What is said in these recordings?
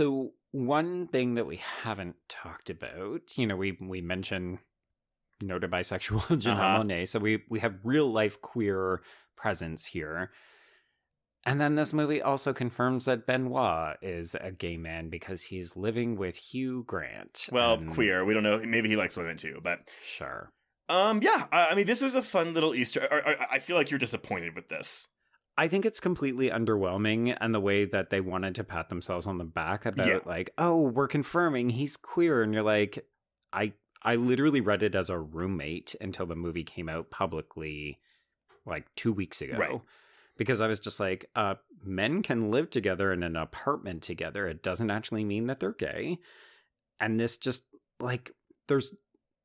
So one thing that we haven't talked about, you know, we we mentioned noted bisexual Janelle Uh-huh. Monáe, so we we have real life queer presence here. And then this movie also confirms that Benoit is a gay man because he's living with Hugh Grant. Well, And- queer. We don't know. Maybe he likes women too, but Sure. um, yeah. I, I mean, this was a fun little Easter. I, I, I feel like you're disappointed with this. I think it's completely underwhelming and the way that they wanted to pat themselves on the back about Yeah. like, oh, we're confirming he's queer and you're like I I literally read it as a roommate until the movie came out publicly like 2 weeks ago. Right. Because I was just like, uh men can live together in an apartment together. It doesn't actually mean that they're gay. And this just like there's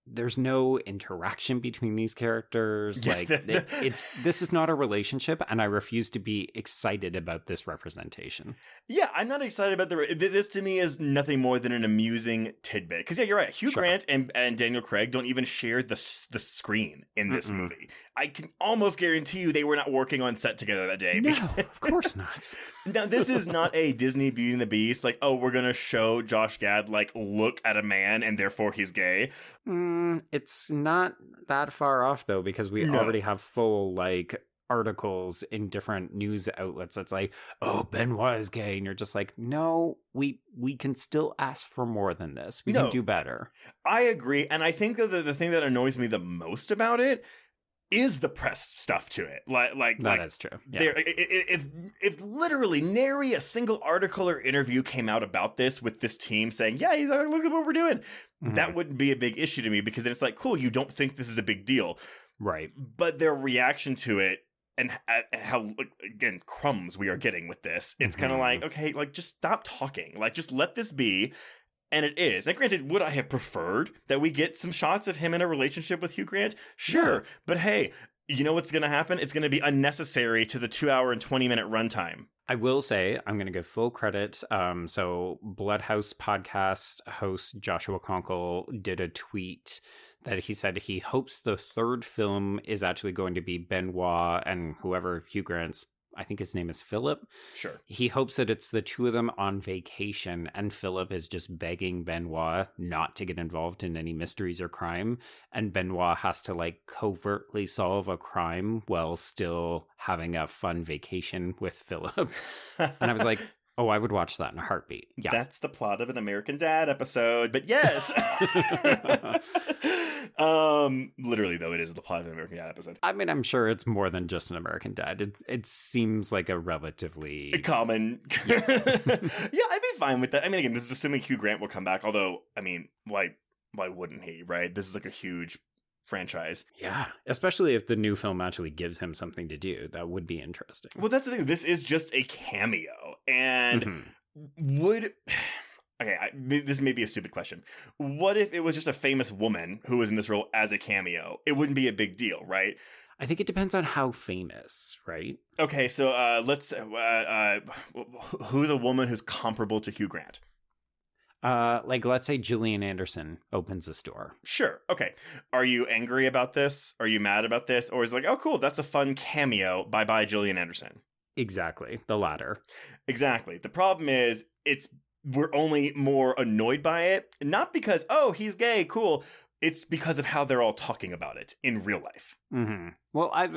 there's no interaction between these characters like it, it's this is not a relationship and i refuse to be excited about this representation Yeah, I'm not excited about the. This to me is nothing more than an amusing tidbit. Because yeah, you're right. Hugh Sure. Grant and, and Daniel Craig don't even share the the screen in this Mm-mm. movie. I can almost guarantee you they were not working on set together that day. no of course not now this is not a Disney Beauty and the Beast. Like, oh, we're gonna show Josh Gad like look at a man and therefore he's gay. mm, it's not that far off though because we No. already have full like articles in different news outlets that's like oh benoit is gay and you're just like no we we can still ask for more than this we No. can do better I agree, and I think that the, the thing that annoys me the most about it is the press stuff to it. Like, like, That like is true yeah. There, i- i- if if literally nary a single article or interview came out about this with this team saying, "Yeah, he's like, look at what we're doing," Mhm. that mm-hmm. wouldn't be a big issue to me because then it's like, cool, you don't think this is a big deal, right but their reaction to it and uh, how again crumbs we are getting with this, it's kind of mm-hmm. like, okay, like just stop talking, like just let this be. And it is. And granted, would I have preferred that we get some shots of him in a relationship with Hugh Grant? Sure. But hey, you know what's going to happen? It's going to be unnecessary to the two hour and 20 minute runtime. I will say I'm going to give full credit. Um, so Bloodhouse podcast host Joshua Conkle did a tweet that he said he hopes the third film is actually going to be Benoit and whoever Hugh Grant's. I think his name is Philip. Sure. He hopes that it's the two of them on vacation, and Philip is just begging Benoit not to get involved in any mysteries or crime, and Benoit has to like covertly solve a crime while still having a fun vacation with Philip. And I was like, oh, I would watch that in a heartbeat. Yeah. That's the plot of an American Dad episode, but yes. um, literally though, it is the plot of an American Dad episode. I mean, I'm sure it's more than just an American Dad. It, it seems like a relatively. Common. yeah, I'd be fine with that. I mean, again, this is assuming Hugh Grant will come back. Although, I mean, why? Why wouldn't he? Right? This is like a huge franchise. Yeah. Especially if the new film actually gives him something to do. That would be interesting. Well, that's the thing. This is just a cameo, and Mhm. would okay I, this may be a stupid question what if it was just a famous woman who was in this role as a cameo it wouldn't be a big deal right I think it depends on how famous, right? okay so uh let's uh, uh who's a woman who's comparable to hugh grant Uh, like let's say Gillian Anderson opens a store. sure okay are you angry about this are you mad about this or is it like oh cool that's a fun cameo bye bye Gillian anderson Exactly, the latter. Exactly. The problem is it's we're only more annoyed by it, not because oh he's gay, cool. It's because of how they're all talking about it in real life. hmm Well, I.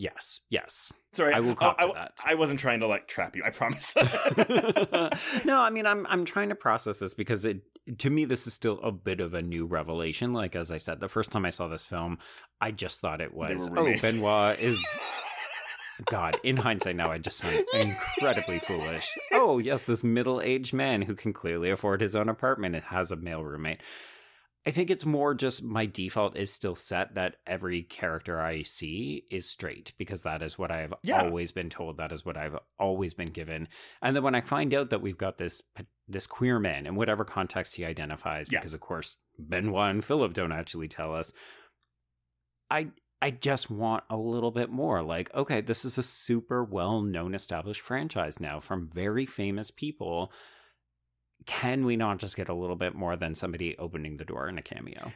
uh, Yes, yes. Sorry, I will cop I, to I- that. I wasn't trying to like trap you. I promise. no, I mean I'm I'm trying to process this because it to me this is still a bit of a new revelation. Like as I said, the first time I saw this film, I just thought it was oh. Benoit is God, in hindsight now I just sound incredibly foolish. Oh, yes, this middle-aged man who can clearly afford his own apartment and has a male roommate. I think it's more just my default is still set that every character I see is straight because that is what I've Yeah. always been told. That is what I've always been given. And then when I find out that we've got this this queer man in whatever context he identifies, Yeah. because of course Benoit and Philip don't actually tell us. I I just want a little bit more. Like, okay, this is a super well known established franchise now from very famous people can we not just get a little bit more than somebody opening the door in a cameo?